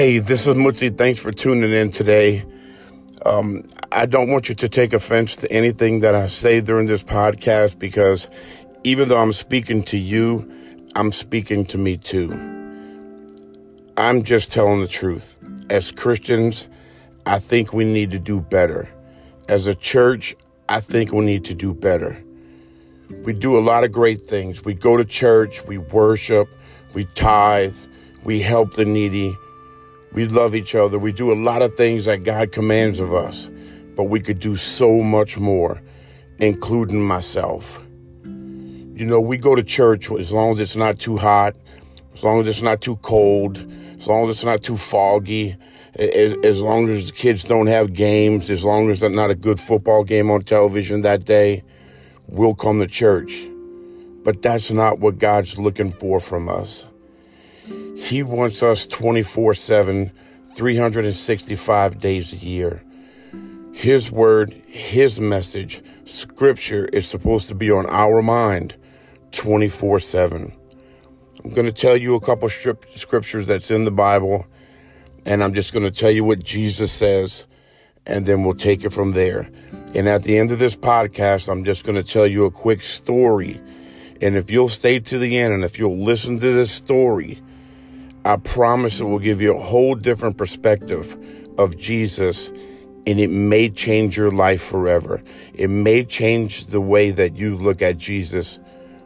Hey, this is Mutzi. Thanks for tuning in today. Um, I don't want you to take offense to anything that I say during this podcast because even though I'm speaking to you, I'm speaking to me too. I'm just telling the truth. As Christians, I think we need to do better. As a church, I think we need to do better. We do a lot of great things. We go to church, we worship, we tithe, we help the needy, we love each other. We do a lot of things that God commands of us, but we could do so much more, including myself. You know, we go to church as long as it's not too hot, as long as it's not too cold, as long as it's not too foggy, as, as long as the kids don't have games, as long as there's not a good football game on television that day, we'll come to church. But that's not what God's looking for from us. He wants us 24 7, 365 days a year. His word, His message, Scripture is supposed to be on our mind 24 7. I'm going to tell you a couple scriptures that's in the Bible, and I'm just going to tell you what Jesus says, and then we'll take it from there. And at the end of this podcast, I'm just going to tell you a quick story. And if you'll stay to the end and if you'll listen to this story, I promise it will give you a whole different perspective of Jesus and it may change your life forever. It may change the way that you look at Jesus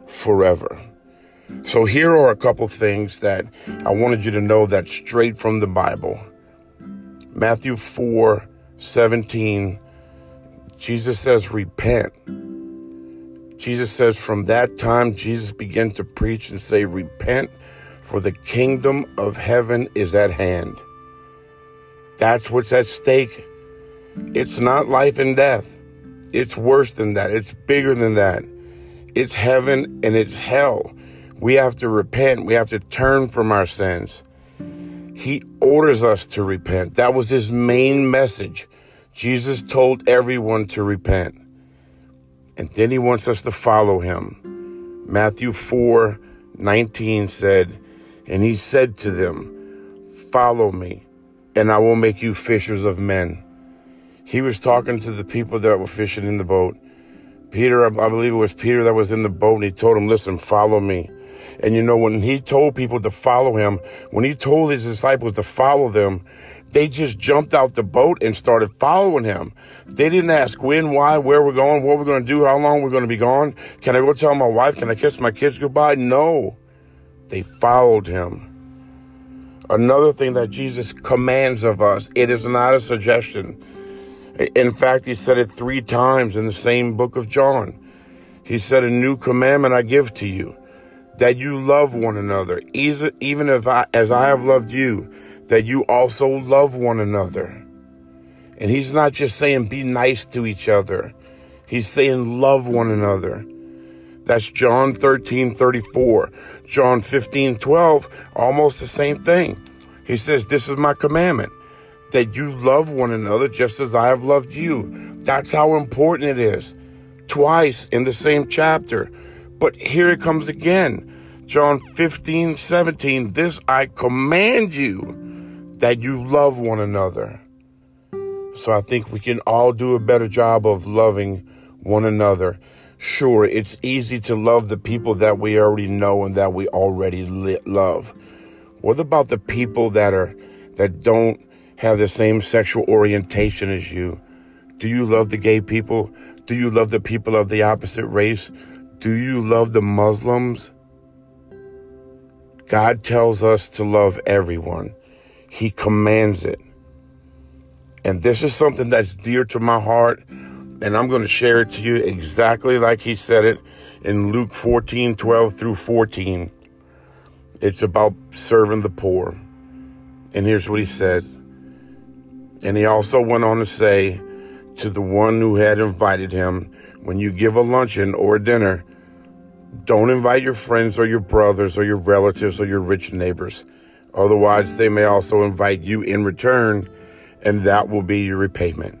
forever. So here are a couple things that I wanted you to know that straight from the Bible. Matthew 4 17, Jesus says, Repent. Jesus says, From that time, Jesus began to preach and say, Repent for the kingdom of heaven is at hand. That's what's at stake. It's not life and death. It's worse than that. It's bigger than that. It's heaven and it's hell. We have to repent. We have to turn from our sins. He orders us to repent. That was his main message. Jesus told everyone to repent. And then he wants us to follow him. Matthew 4 19 said, and he said to them, Follow me, and I will make you fishers of men. He was talking to the people that were fishing in the boat. Peter, I believe it was Peter that was in the boat, and he told him, Listen, follow me. And you know, when he told people to follow him, when he told his disciples to follow them, they just jumped out the boat and started following him. They didn't ask when, why, where we're going, what we're going to do, how long we're going to be gone. Can I go tell my wife? Can I kiss my kids goodbye? No. They followed him. Another thing that Jesus commands of us, it is not a suggestion. In fact, he said it three times in the same book of John. He said, A new commandment I give to you, that you love one another, even if I, as I have loved you, that you also love one another. And he's not just saying be nice to each other, he's saying love one another. That's John 13, 34. John 15, 12, almost the same thing. He says, This is my commandment, that you love one another just as I have loved you. That's how important it is. Twice in the same chapter. But here it comes again. John 15, 17. This I command you that you love one another. So I think we can all do a better job of loving one another. Sure, it's easy to love the people that we already know and that we already love. What about the people that are that don't have the same sexual orientation as you? Do you love the gay people? Do you love the people of the opposite race? Do you love the Muslims? God tells us to love everyone. He commands it. And this is something that's dear to my heart and I'm going to share it to you exactly like he said it in Luke 14 12 through 14. It's about serving the poor. And here's what he says. And he also went on to say to the one who had invited him, when you give a luncheon or a dinner, don't invite your friends or your brothers or your relatives or your rich neighbors. Otherwise, they may also invite you in return, and that will be your repayment.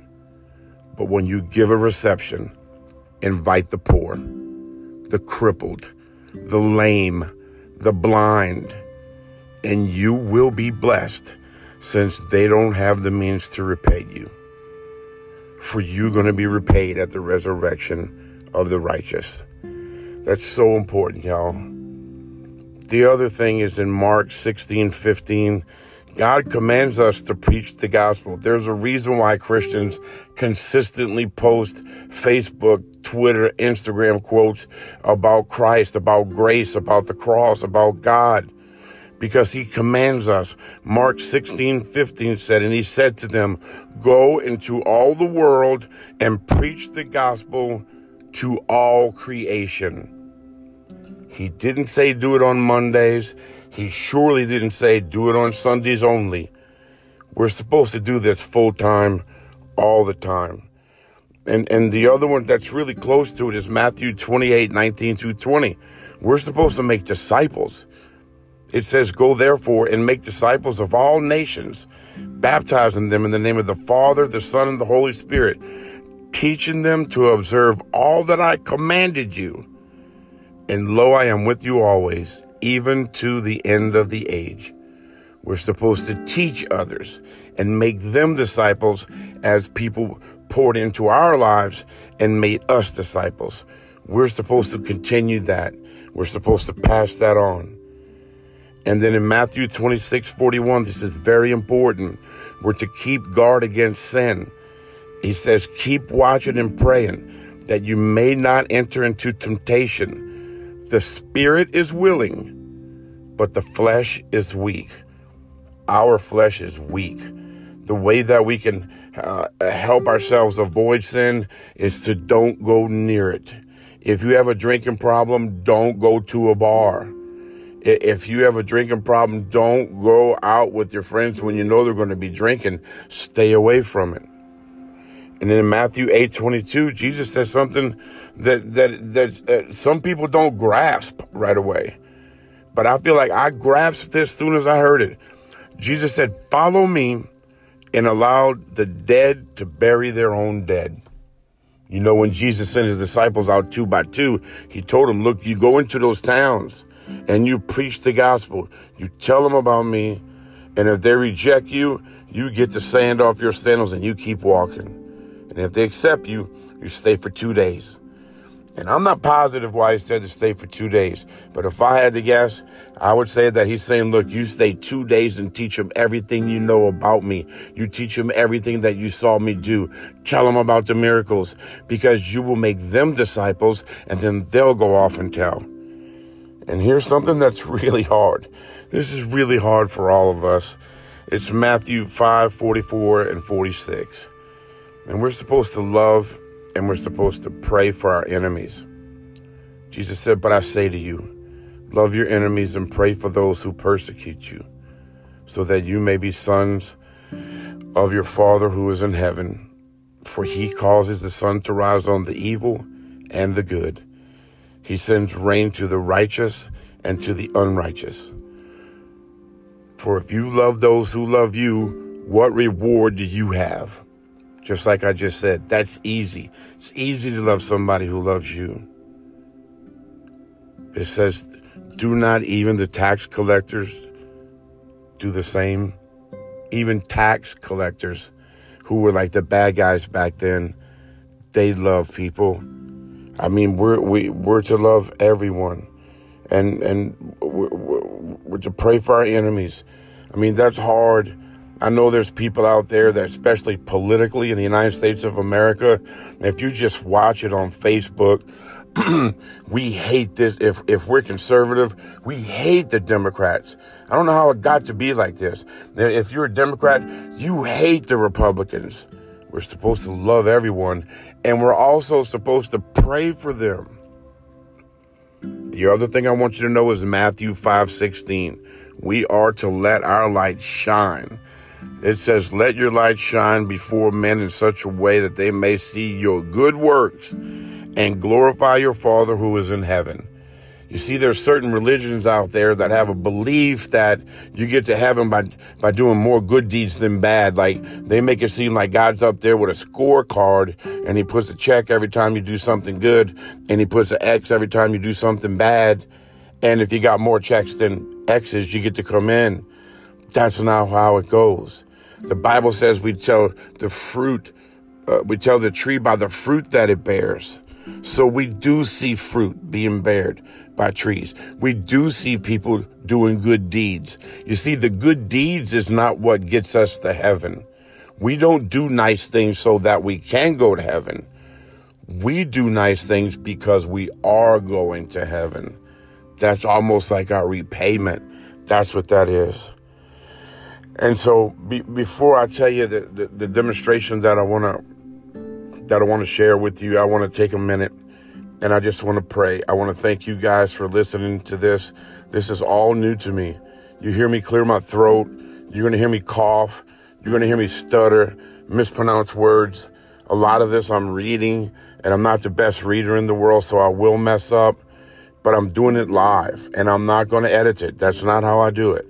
But when you give a reception, invite the poor, the crippled, the lame, the blind, and you will be blessed since they don't have the means to repay you. For you're going to be repaid at the resurrection of the righteous. That's so important, y'all. The other thing is in Mark 16 15, God commands us to preach the gospel. There's a reason why Christians consistently post Facebook, Twitter, Instagram quotes about Christ, about grace, about the cross, about God because he commands us. Mark 16, 15 said, and he said to them, Go into all the world and preach the gospel to all creation. He didn't say do it on Mondays. He surely didn't say do it on Sundays only. We're supposed to do this full time, all the time. And, and the other one that's really close to it is Matthew 28, 19 to 20. We're supposed to make disciples. It says, Go therefore and make disciples of all nations, baptizing them in the name of the Father, the Son, and the Holy Spirit, teaching them to observe all that I commanded you. And lo, I am with you always, even to the end of the age. We're supposed to teach others and make them disciples as people poured into our lives and made us disciples. We're supposed to continue that. We're supposed to pass that on. And then in Matthew 26, 41, this is very important. We're to keep guard against sin. He says, keep watching and praying that you may not enter into temptation. The spirit is willing, but the flesh is weak. Our flesh is weak. The way that we can uh, help ourselves avoid sin is to don't go near it. If you have a drinking problem, don't go to a bar. If you have a drinking problem, don't go out with your friends when you know they're going to be drinking. Stay away from it. And in Matthew 8 22, Jesus says something that, that, that uh, some people don't grasp right away. But I feel like I grasped this as soon as I heard it. Jesus said, Follow me and allowed the dead to bury their own dead. You know, when Jesus sent his disciples out two by two, he told them, Look, you go into those towns and you preach the gospel. You tell them about me. And if they reject you, you get the sand off your sandals and you keep walking. And if they accept you, you stay for two days. And I'm not positive why he said to stay for two days. But if I had to guess, I would say that he's saying, look, you stay two days and teach them everything you know about me. You teach them everything that you saw me do. Tell them about the miracles because you will make them disciples and then they'll go off and tell. And here's something that's really hard. This is really hard for all of us. It's Matthew 5 44 and 46. And we're supposed to love and we're supposed to pray for our enemies. Jesus said, But I say to you, love your enemies and pray for those who persecute you, so that you may be sons of your Father who is in heaven. For he causes the sun to rise on the evil and the good he sends rain to the righteous and to the unrighteous. For if you love those who love you, what reward do you have? Just like I just said, that's easy. It's easy to love somebody who loves you. It says, do not even the tax collectors do the same? Even tax collectors who were like the bad guys back then, they love people I mean, we're we we're to love everyone, and and we're, we're to pray for our enemies. I mean, that's hard. I know there's people out there that, especially politically in the United States of America, if you just watch it on Facebook, we hate this. If if we're conservative, we hate the Democrats. I don't know how it got to be like this. If you're a Democrat, you hate the Republicans. We're supposed to love everyone, and we're also supposed to pray for them. The other thing I want you to know is Matthew 5 16. We are to let our light shine. It says, Let your light shine before men in such a way that they may see your good works and glorify your Father who is in heaven. You see, there's certain religions out there that have a belief that you get to heaven by, by doing more good deeds than bad. Like they make it seem like God's up there with a scorecard and he puts a check every time you do something good and he puts an X every time you do something bad. And if you got more checks than X's, you get to come in. That's not how it goes. The Bible says we tell the fruit, uh, we tell the tree by the fruit that it bears. So we do see fruit being bared by trees. We do see people doing good deeds. You see, the good deeds is not what gets us to heaven. We don't do nice things so that we can go to heaven. We do nice things because we are going to heaven. That's almost like our repayment. That's what that is. And so, be, before I tell you the, the, the demonstration that I want to that I want to share with you, I want to take a minute and I just want to pray. I want to thank you guys for listening to this. This is all new to me. You hear me clear my throat. You're going to hear me cough. You're going to hear me stutter, mispronounce words. A lot of this I'm reading, and I'm not the best reader in the world, so I will mess up, but I'm doing it live, and I'm not going to edit it. That's not how I do it.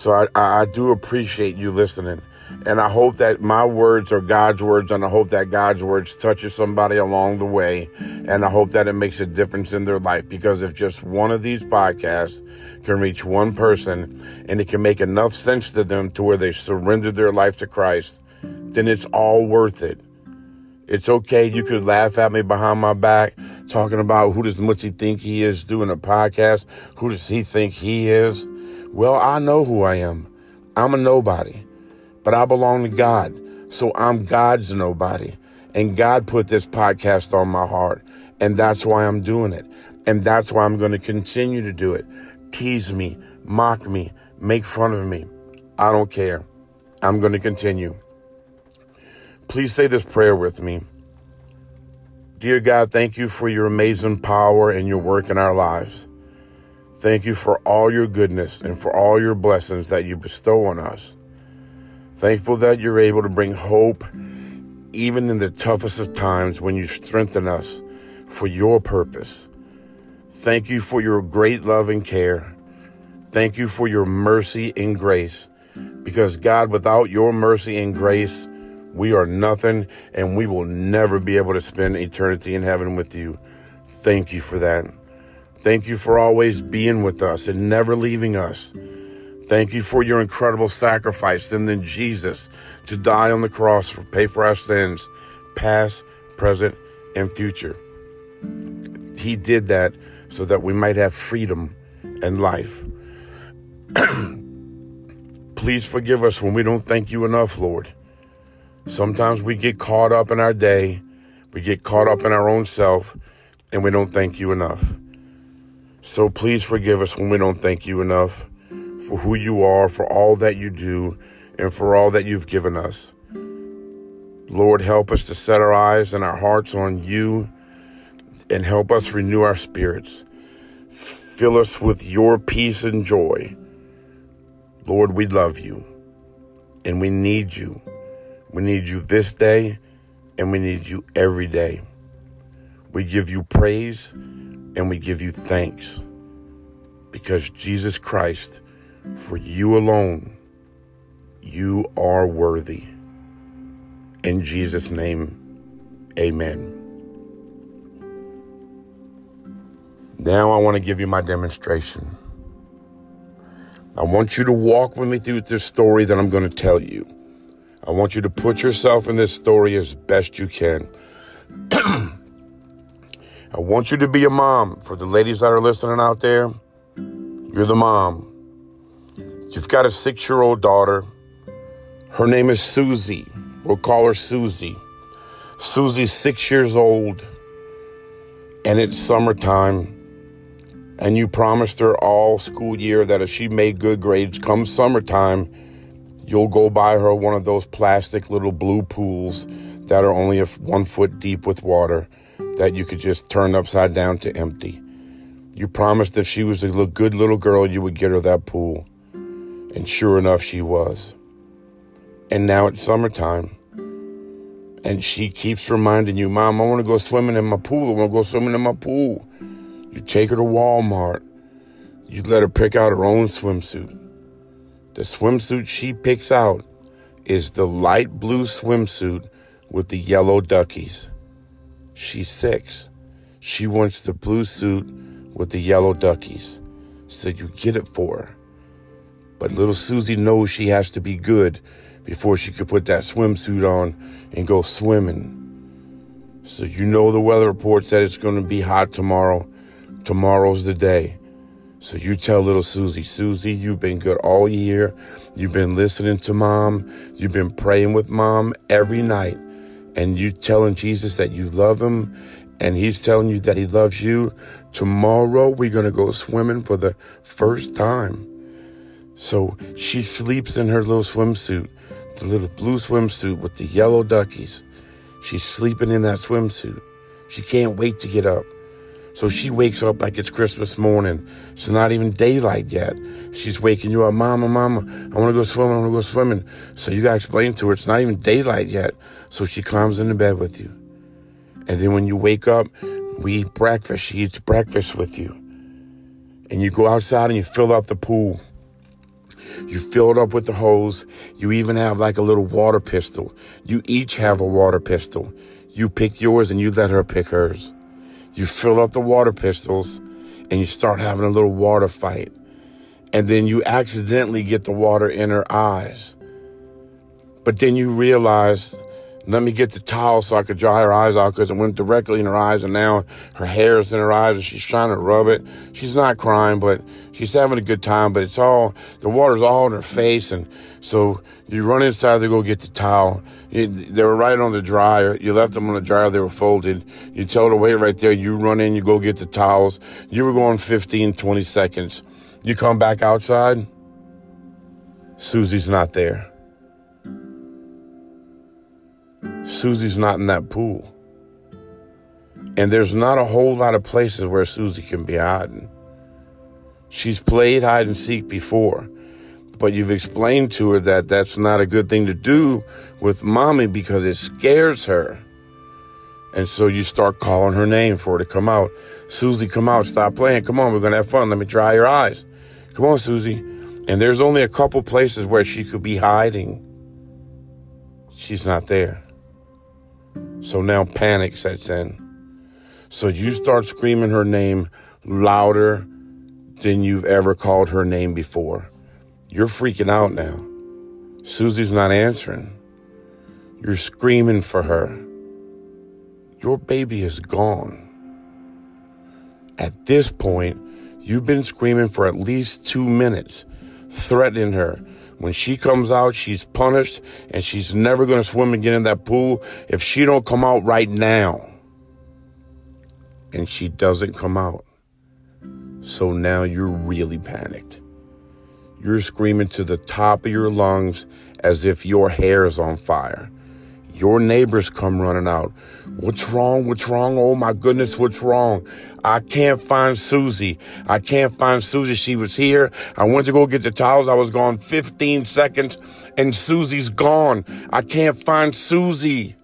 So I, I do appreciate you listening. And I hope that my words are God's words, and I hope that God's words touches somebody along the way. And I hope that it makes a difference in their life because if just one of these podcasts can reach one person and it can make enough sense to them to where they surrender their life to Christ, then it's all worth it. It's okay. You could laugh at me behind my back talking about who does Mutzi think he is doing a podcast? Who does he think he is? Well, I know who I am. I'm a nobody but I belong to God. So I'm God's nobody. And God put this podcast on my heart. And that's why I'm doing it. And that's why I'm going to continue to do it. Tease me, mock me, make fun of me. I don't care. I'm going to continue. Please say this prayer with me. Dear God, thank you for your amazing power and your work in our lives. Thank you for all your goodness and for all your blessings that you bestow on us. Thankful that you're able to bring hope even in the toughest of times when you strengthen us for your purpose. Thank you for your great love and care. Thank you for your mercy and grace. Because, God, without your mercy and grace, we are nothing and we will never be able to spend eternity in heaven with you. Thank you for that. Thank you for always being with us and never leaving us. Thank you for your incredible sacrifice and then Jesus to die on the cross to pay for our sins, past, present, and future. He did that so that we might have freedom and life. Please forgive us when we don't thank you enough, Lord. Sometimes we get caught up in our day, we get caught up in our own self, and we don't thank you enough. So please forgive us when we don't thank you enough for who you are, for all that you do, and for all that you've given us. Lord, help us to set our eyes and our hearts on you and help us renew our spirits. Fill us with your peace and joy. Lord, we love you and we need you. We need you this day and we need you every day. We give you praise and we give you thanks because Jesus Christ for you alone, you are worthy. In Jesus' name, amen. Now I want to give you my demonstration. I want you to walk with me through this story that I'm going to tell you. I want you to put yourself in this story as best you can. I want you to be a mom. For the ladies that are listening out there, you're the mom. You've got a six year old daughter. Her name is Susie. We'll call her Susie. Susie's six years old, and it's summertime. And you promised her all school year that if she made good grades come summertime, you'll go buy her one of those plastic little blue pools that are only one foot deep with water that you could just turn upside down to empty. You promised if she was a good little girl, you would get her that pool. And sure enough, she was. And now it's summertime. And she keeps reminding you, Mom, I want to go swimming in my pool. I want to go swimming in my pool. You take her to Walmart. You let her pick out her own swimsuit. The swimsuit she picks out is the light blue swimsuit with the yellow duckies. She's six. She wants the blue suit with the yellow duckies. So you get it for her. But little Susie knows she has to be good before she could put that swimsuit on and go swimming. So you know the weather report said it's going to be hot tomorrow. Tomorrow's the day. So you tell little Susie, Susie, you've been good all year. You've been listening to mom. You've been praying with mom every night. And you telling Jesus that you love him and he's telling you that he loves you. Tomorrow we're going to go swimming for the first time. So she sleeps in her little swimsuit, the little blue swimsuit with the yellow duckies. She's sleeping in that swimsuit. She can't wait to get up. So she wakes up like it's Christmas morning. It's not even daylight yet. She's waking you up, Mama, Mama, I want to go swimming. I want to go swimming. So you got to explain to her it's not even daylight yet. So she climbs into bed with you. And then when you wake up, we eat breakfast. She eats breakfast with you. And you go outside and you fill up the pool. You fill it up with the hose. You even have like a little water pistol. You each have a water pistol. You pick yours and you let her pick hers. You fill up the water pistols and you start having a little water fight. And then you accidentally get the water in her eyes. But then you realize let me get the towel so I could dry her eyes out because it went directly in her eyes and now her hair is in her eyes and she's trying to rub it. She's not crying, but she's having a good time, but it's all, the water's all in her face. And so you run inside to go get the towel. You, they were right on the dryer. You left them on the dryer. They were folded. You tell her to wait right there. You run in, you go get the towels. You were going 15, 20 seconds. You come back outside. Susie's not there. Susie's not in that pool. And there's not a whole lot of places where Susie can be hiding. She's played hide and seek before, but you've explained to her that that's not a good thing to do with mommy because it scares her. And so you start calling her name for her to come out. Susie, come out. Stop playing. Come on. We're going to have fun. Let me dry your eyes. Come on, Susie. And there's only a couple places where she could be hiding. She's not there. So now panic sets in. So you start screaming her name louder than you've ever called her name before. You're freaking out now. Susie's not answering. You're screaming for her. Your baby is gone. At this point, you've been screaming for at least two minutes, threatening her, when she comes out, she's punished and she's never going to swim again in that pool if she don't come out right now. And she doesn't come out. So now you're really panicked. You're screaming to the top of your lungs as if your hair is on fire. Your neighbors come running out. What's wrong? What's wrong? Oh my goodness, what's wrong? I can't find Susie. I can't find Susie. She was here. I went to go get the towels. I was gone 15 seconds and Susie's gone. I can't find Susie.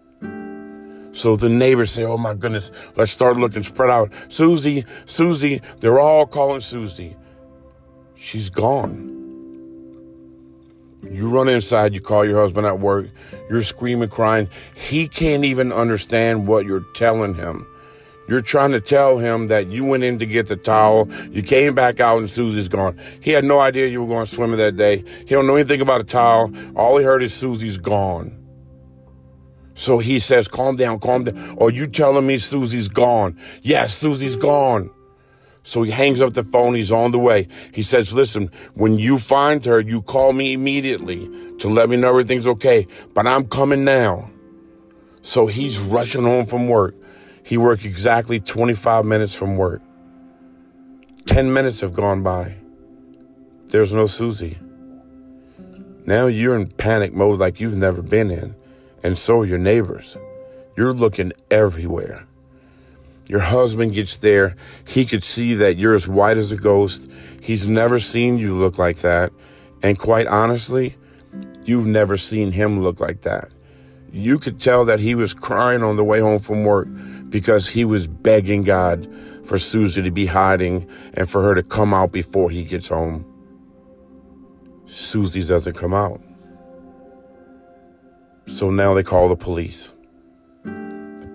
So the neighbors say, Oh my goodness, let's start looking, spread out. Susie, Susie, they're all calling Susie. She's gone. You run inside, you call your husband at work, you're screaming, crying. He can't even understand what you're telling him. You're trying to tell him that you went in to get the towel, you came back out and Susie's gone. He had no idea you were going swimming that day. He don't know anything about a towel. All he heard is Susie's gone. So he says, calm down, calm down. Are you telling me Susie's gone? Yes, Susie's gone. So he hangs up the phone. He's on the way. He says, listen, when you find her, you call me immediately to let me know everything's okay. But I'm coming now. So he's rushing home from work. He worked exactly 25 minutes from work. 10 minutes have gone by. There's no Susie. Now you're in panic mode like you've never been in, and so are your neighbors. You're looking everywhere. Your husband gets there. He could see that you're as white as a ghost. He's never seen you look like that. And quite honestly, you've never seen him look like that. You could tell that he was crying on the way home from work because he was begging God for Susie to be hiding and for her to come out before he gets home. Susie doesn't come out. So now they call the police.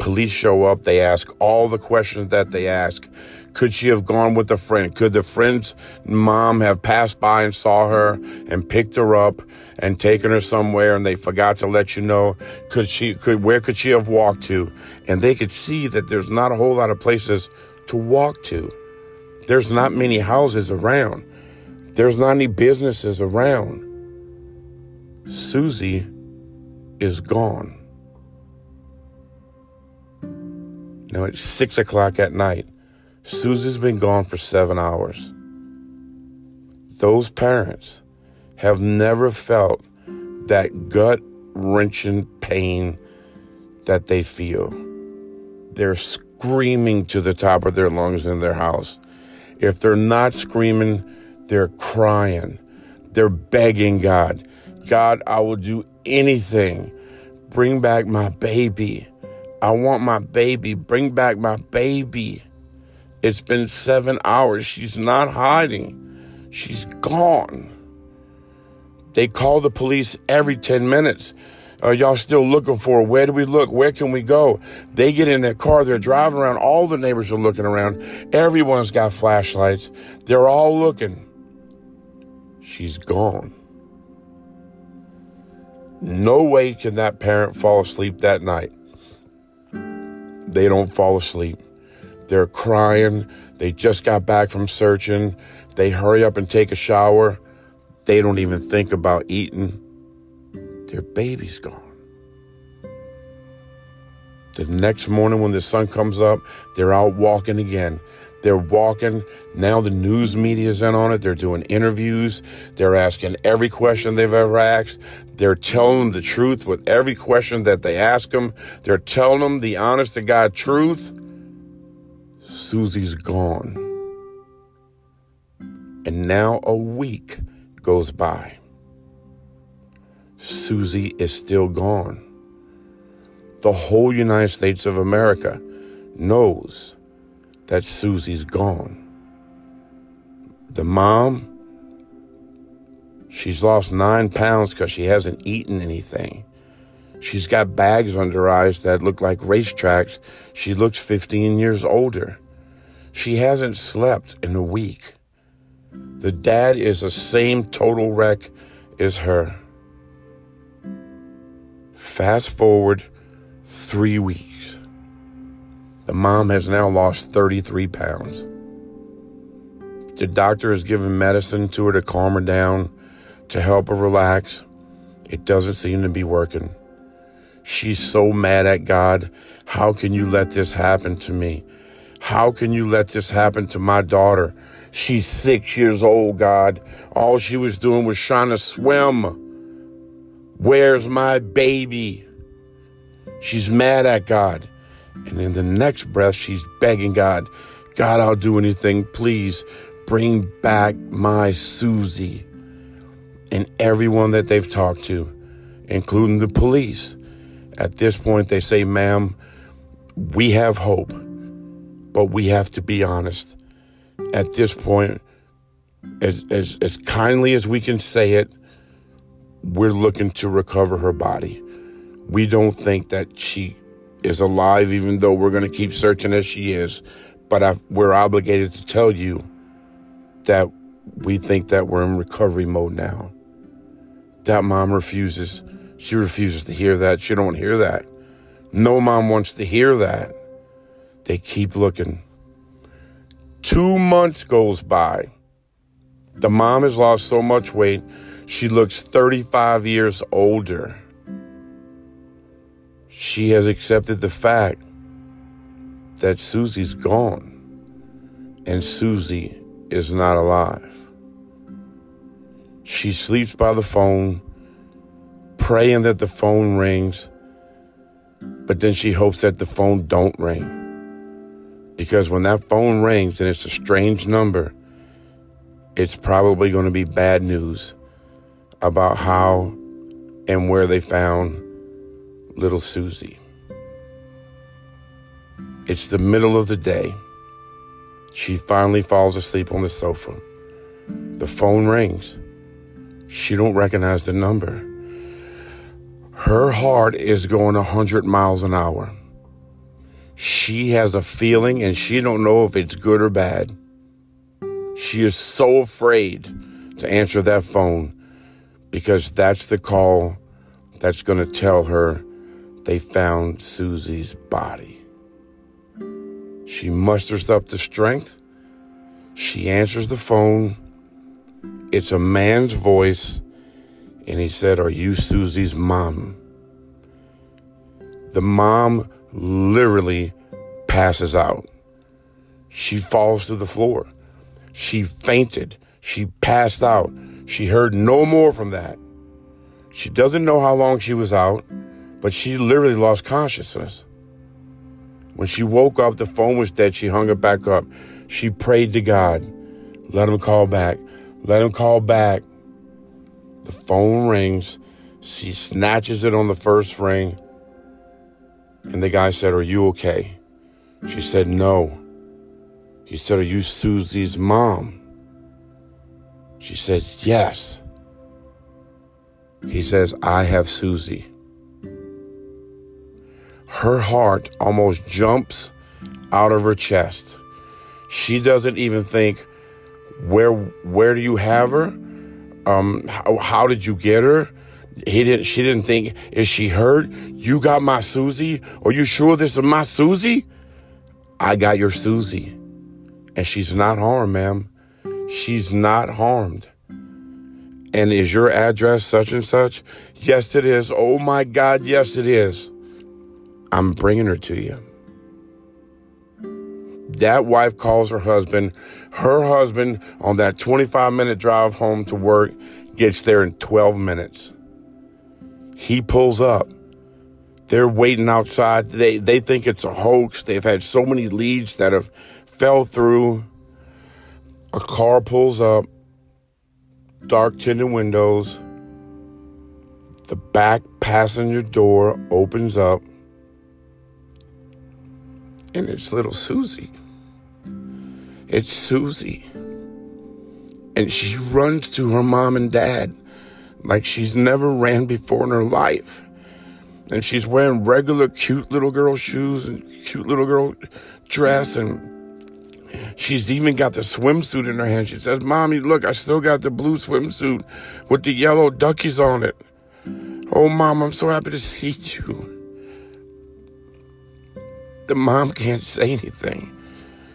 Police show up. They ask all the questions that they ask. Could she have gone with a friend? Could the friend's mom have passed by and saw her and picked her up and taken her somewhere and they forgot to let you know? Could she could where could she have walked to? And they could see that there's not a whole lot of places to walk to. There's not many houses around. There's not any businesses around. Susie is gone. Now it's six o'clock at night. Susie's been gone for seven hours. Those parents have never felt that gut wrenching pain that they feel. They're screaming to the top of their lungs in their house. If they're not screaming, they're crying. They're begging God, God, I will do anything. Bring back my baby. I want my baby. Bring back my baby. It's been seven hours. She's not hiding. She's gone. They call the police every 10 minutes. Are y'all still looking for her? Where do we look? Where can we go? They get in their car. They're driving around. All the neighbors are looking around. Everyone's got flashlights. They're all looking. She's gone. No way can that parent fall asleep that night. They don't fall asleep. They're crying. They just got back from searching. They hurry up and take a shower. They don't even think about eating. Their baby's gone. The next morning, when the sun comes up, they're out walking again. They're walking. Now the news media's in on it. They're doing interviews. They're asking every question they've ever asked. They're telling the truth with every question that they ask them. They're telling them the honest to God truth. Susie's gone. And now a week goes by. Susie is still gone. The whole United States of America knows that Susie's gone. The mom, she's lost nine pounds because she hasn't eaten anything. She's got bags under her eyes that look like racetracks. She looks 15 years older. She hasn't slept in a week. The dad is the same total wreck as her. Fast forward three weeks. The mom has now lost 33 pounds. The doctor has given medicine to her to calm her down, to help her relax. It doesn't seem to be working. She's so mad at God. How can you let this happen to me? How can you let this happen to my daughter? She's six years old, God. All she was doing was trying to swim. Where's my baby? She's mad at God. And in the next breath, she's begging God, God, I'll do anything. Please bring back my Susie. And everyone that they've talked to, including the police, at this point, they say, ma'am, we have hope, but we have to be honest. At this point, as, as, as kindly as we can say it, we're looking to recover her body. We don't think that she is alive, even though we're going to keep searching as she is. But I, we're obligated to tell you that we think that we're in recovery mode now. That mom refuses. She refuses to hear that. She don't want to hear that. No mom wants to hear that. They keep looking. Two months goes by. The mom has lost so much weight, she looks 35 years older she has accepted the fact that Susie's gone and Susie is not alive. She sleeps by the phone, praying that the phone rings, but then she hopes that the phone don't ring. Because when that phone rings and it's a strange number, it's probably going to be bad news about how and where they found little Susie. It's the middle of the day. She finally falls asleep on the sofa. The phone rings. She don't recognize the number. Her heart is going 100 miles an hour. she has a feeling and she don't know if it's good or bad. She is so afraid to answer that phone because that's the call that's going to tell her they found Susie's body. She musters up the strength. She answers the phone. It's a man's voice, and he said, Are you Susie's mom? The mom literally passes out. She falls to the floor. She fainted. She passed out. She heard no more from that. She doesn't know how long she was out, but she literally lost consciousness. When she woke up, the phone was dead. She hung it back up. She prayed to God. Let him call back. Let him call back. The phone rings. She snatches it on the first ring. And the guy said, Are you okay? She said, No. He said, Are you Susie's mom? She says, Yes. He says, I have Susie. Her heart almost jumps out of her chest. She doesn't even think, where where do you have her? Um, how, how did you get her? He didn't. She didn't think. Is she hurt? You got my Susie? Are you sure this is my Susie? I got your Susie, and she's not harmed, ma'am. She's not harmed. And is your address such and such? Yes, it is. Oh my God, yes, it is. I'm bringing her to you. That wife calls her husband. Her husband, on that 25 minute drive home to work, gets there in 12 minutes. He pulls up. They're waiting outside. They, they think it's a hoax. They've had so many leads that have fell through. A car pulls up, dark tinted windows. The back passenger door opens up, and it's little Susie. It's Susie. And she runs to her mom and dad like she's never ran before in her life. And she's wearing regular cute little girl shoes and cute little girl dress and She's even got the swimsuit in her hand. She says, Mommy, look, I still got the blue swimsuit with the yellow duckies on it. Oh, Mom, I'm so happy to see you. The mom can't say anything.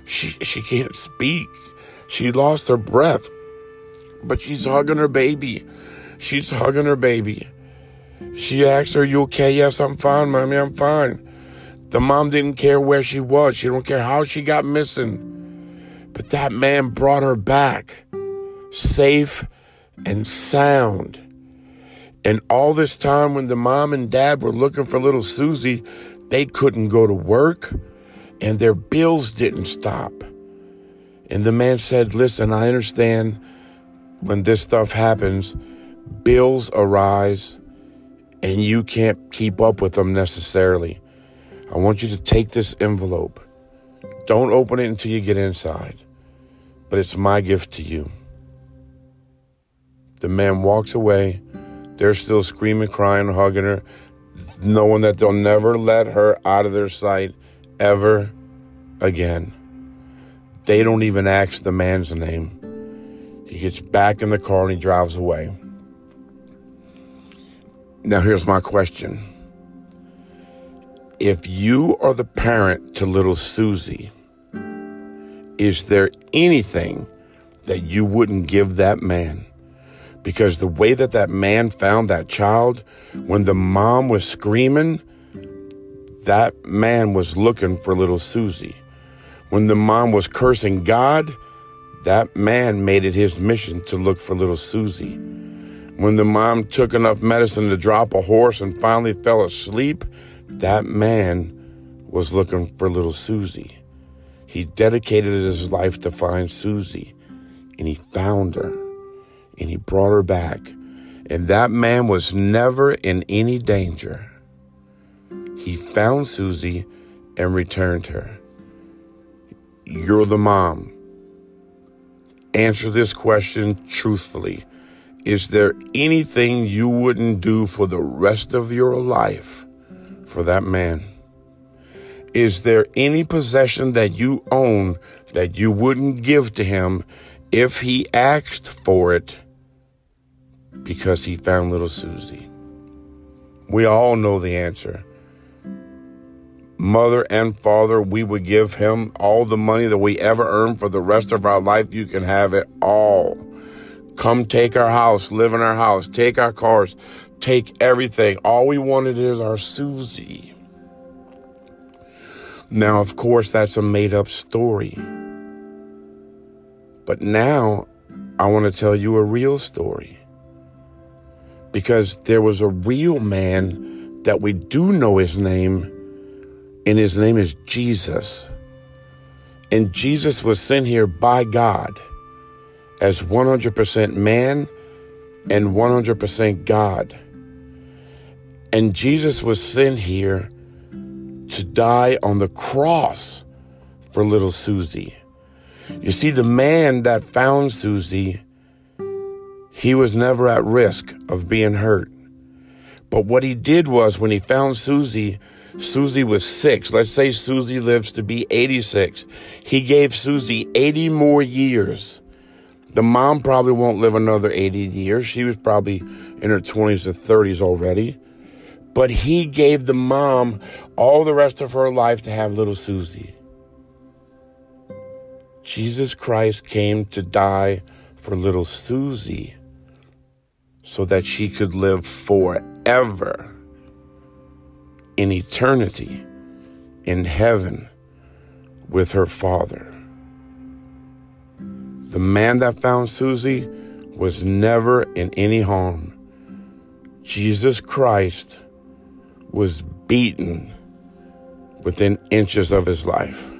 She, she can't speak. She lost her breath. But she's hugging her baby. She's hugging her baby. She asks her, You okay? Yes, I'm fine, mommy, I'm fine. The mom didn't care where she was. She don't care how she got missing. But that man brought her back safe and sound. And all this time when the mom and dad were looking for little Susie, they couldn't go to work and their bills didn't stop. And the man said, Listen, I understand when this stuff happens, bills arise and you can't keep up with them necessarily. I want you to take this envelope. Don't open it until you get inside but it's my gift to you. The man walks away. They're still screaming, crying, hugging her, knowing that they'll never let her out of their sight ever again. They don't even ask the man's name. He gets back in the car and he drives away. Now, here's my question. If you are the parent to little Susie, is there anything that you wouldn't give that man? Because the way that that man found that child, when the mom was screaming, that man was looking for little Susie. When the mom was cursing God, that man made it his mission to look for little Susie. When the mom took enough medicine to drop a horse and finally fell asleep, that man was looking for little Susie. He dedicated his life to find Susie, and he found her, and he brought her back. And that man was never in any danger. He found Susie and returned her. You're the mom. Answer this question truthfully. Is there anything you wouldn't do for the rest of your life for that man? Is there any possession that you own that you wouldn't give to him if he asked for it because he found little Susie? We all know the answer. Mother and father, we would give him all the money that we ever earned for the rest of our life. You can have it all. Come take our house, live in our house, take our cars, take everything. All we wanted is our Susie. Now, of course, that's a made up story. But now I want to tell you a real story. Because there was a real man that we do know his name and his name is Jesus. And Jesus was sent here by God as 100% man and 100% God. And Jesus was sent here to die on the cross for little Susie. You see, the man that found Susie, he was never at risk of being hurt. But what he did was when he found Susie, Susie was six. Let's say Susie lives to be 86. He gave Susie 80 more years. The mom probably won't live another 80 years. She was probably in her 20s or 30s already. But he gave the mom all the rest of her life to have little Susie. Jesus Christ came to die for little Susie so that she could live forever in eternity in heaven with her father. The man that found Susie was never in any harm. Jesus Christ was beaten within inches of his life.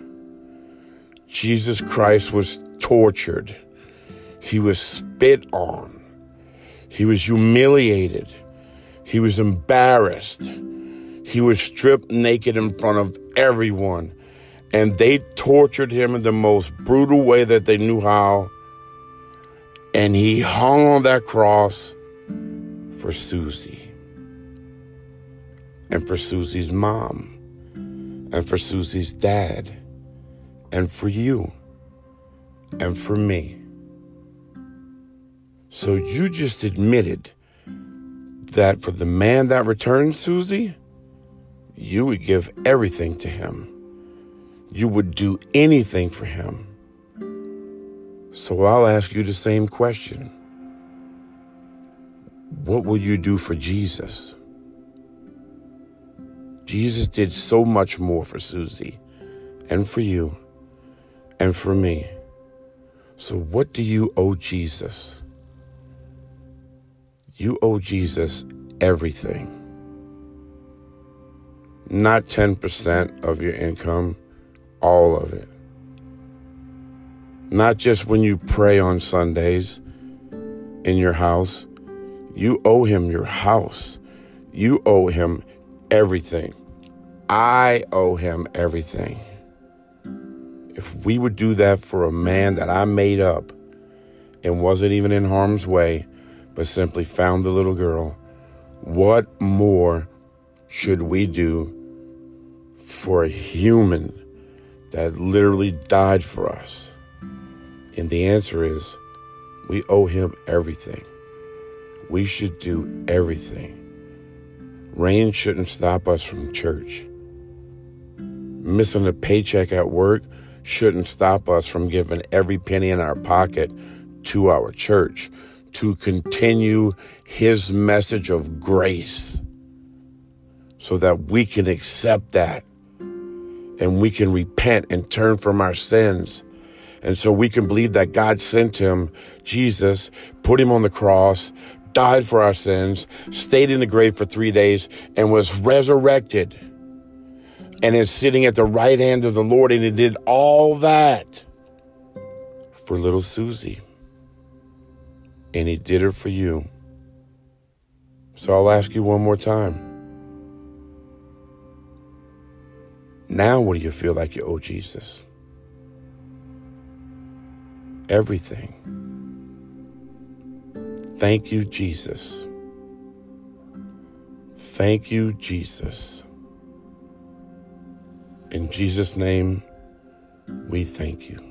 Jesus Christ was tortured. He was spit on. He was humiliated. He was embarrassed. He was stripped naked in front of everyone. And they tortured him in the most brutal way that they knew how. And he hung on that cross for Susie. And for Susie's mom. And for Susie's dad. And for you. And for me. So you just admitted that for the man that returned Susie, you would give everything to him. You would do anything for him. So I'll ask you the same question. What will you do for Jesus? Jesus did so much more for Susie and for you and for me. So what do you owe Jesus? You owe Jesus everything not 10% of your income, all of it. Not just when you pray on Sundays in your house. You owe him your house. You owe him everything. I owe him everything. If we would do that for a man that I made up and wasn't even in harm's way, but simply found the little girl, what more should we do for a human that literally died for us? And the answer is we owe him everything. We should do everything. Rain shouldn't stop us from church. Missing a paycheck at work shouldn't stop us from giving every penny in our pocket to our church to continue his message of grace so that we can accept that and we can repent and turn from our sins. And so we can believe that God sent him, Jesus, put him on the cross, died for our sins, stayed in the grave for three days, and was resurrected and is sitting at the right hand of the Lord. And he did all that for little Susie. And he did it for you. So I'll ask you one more time. Now, what do you feel like you owe Jesus? Everything. Thank you, Jesus. Thank you, Jesus. In Jesus' name, we thank you.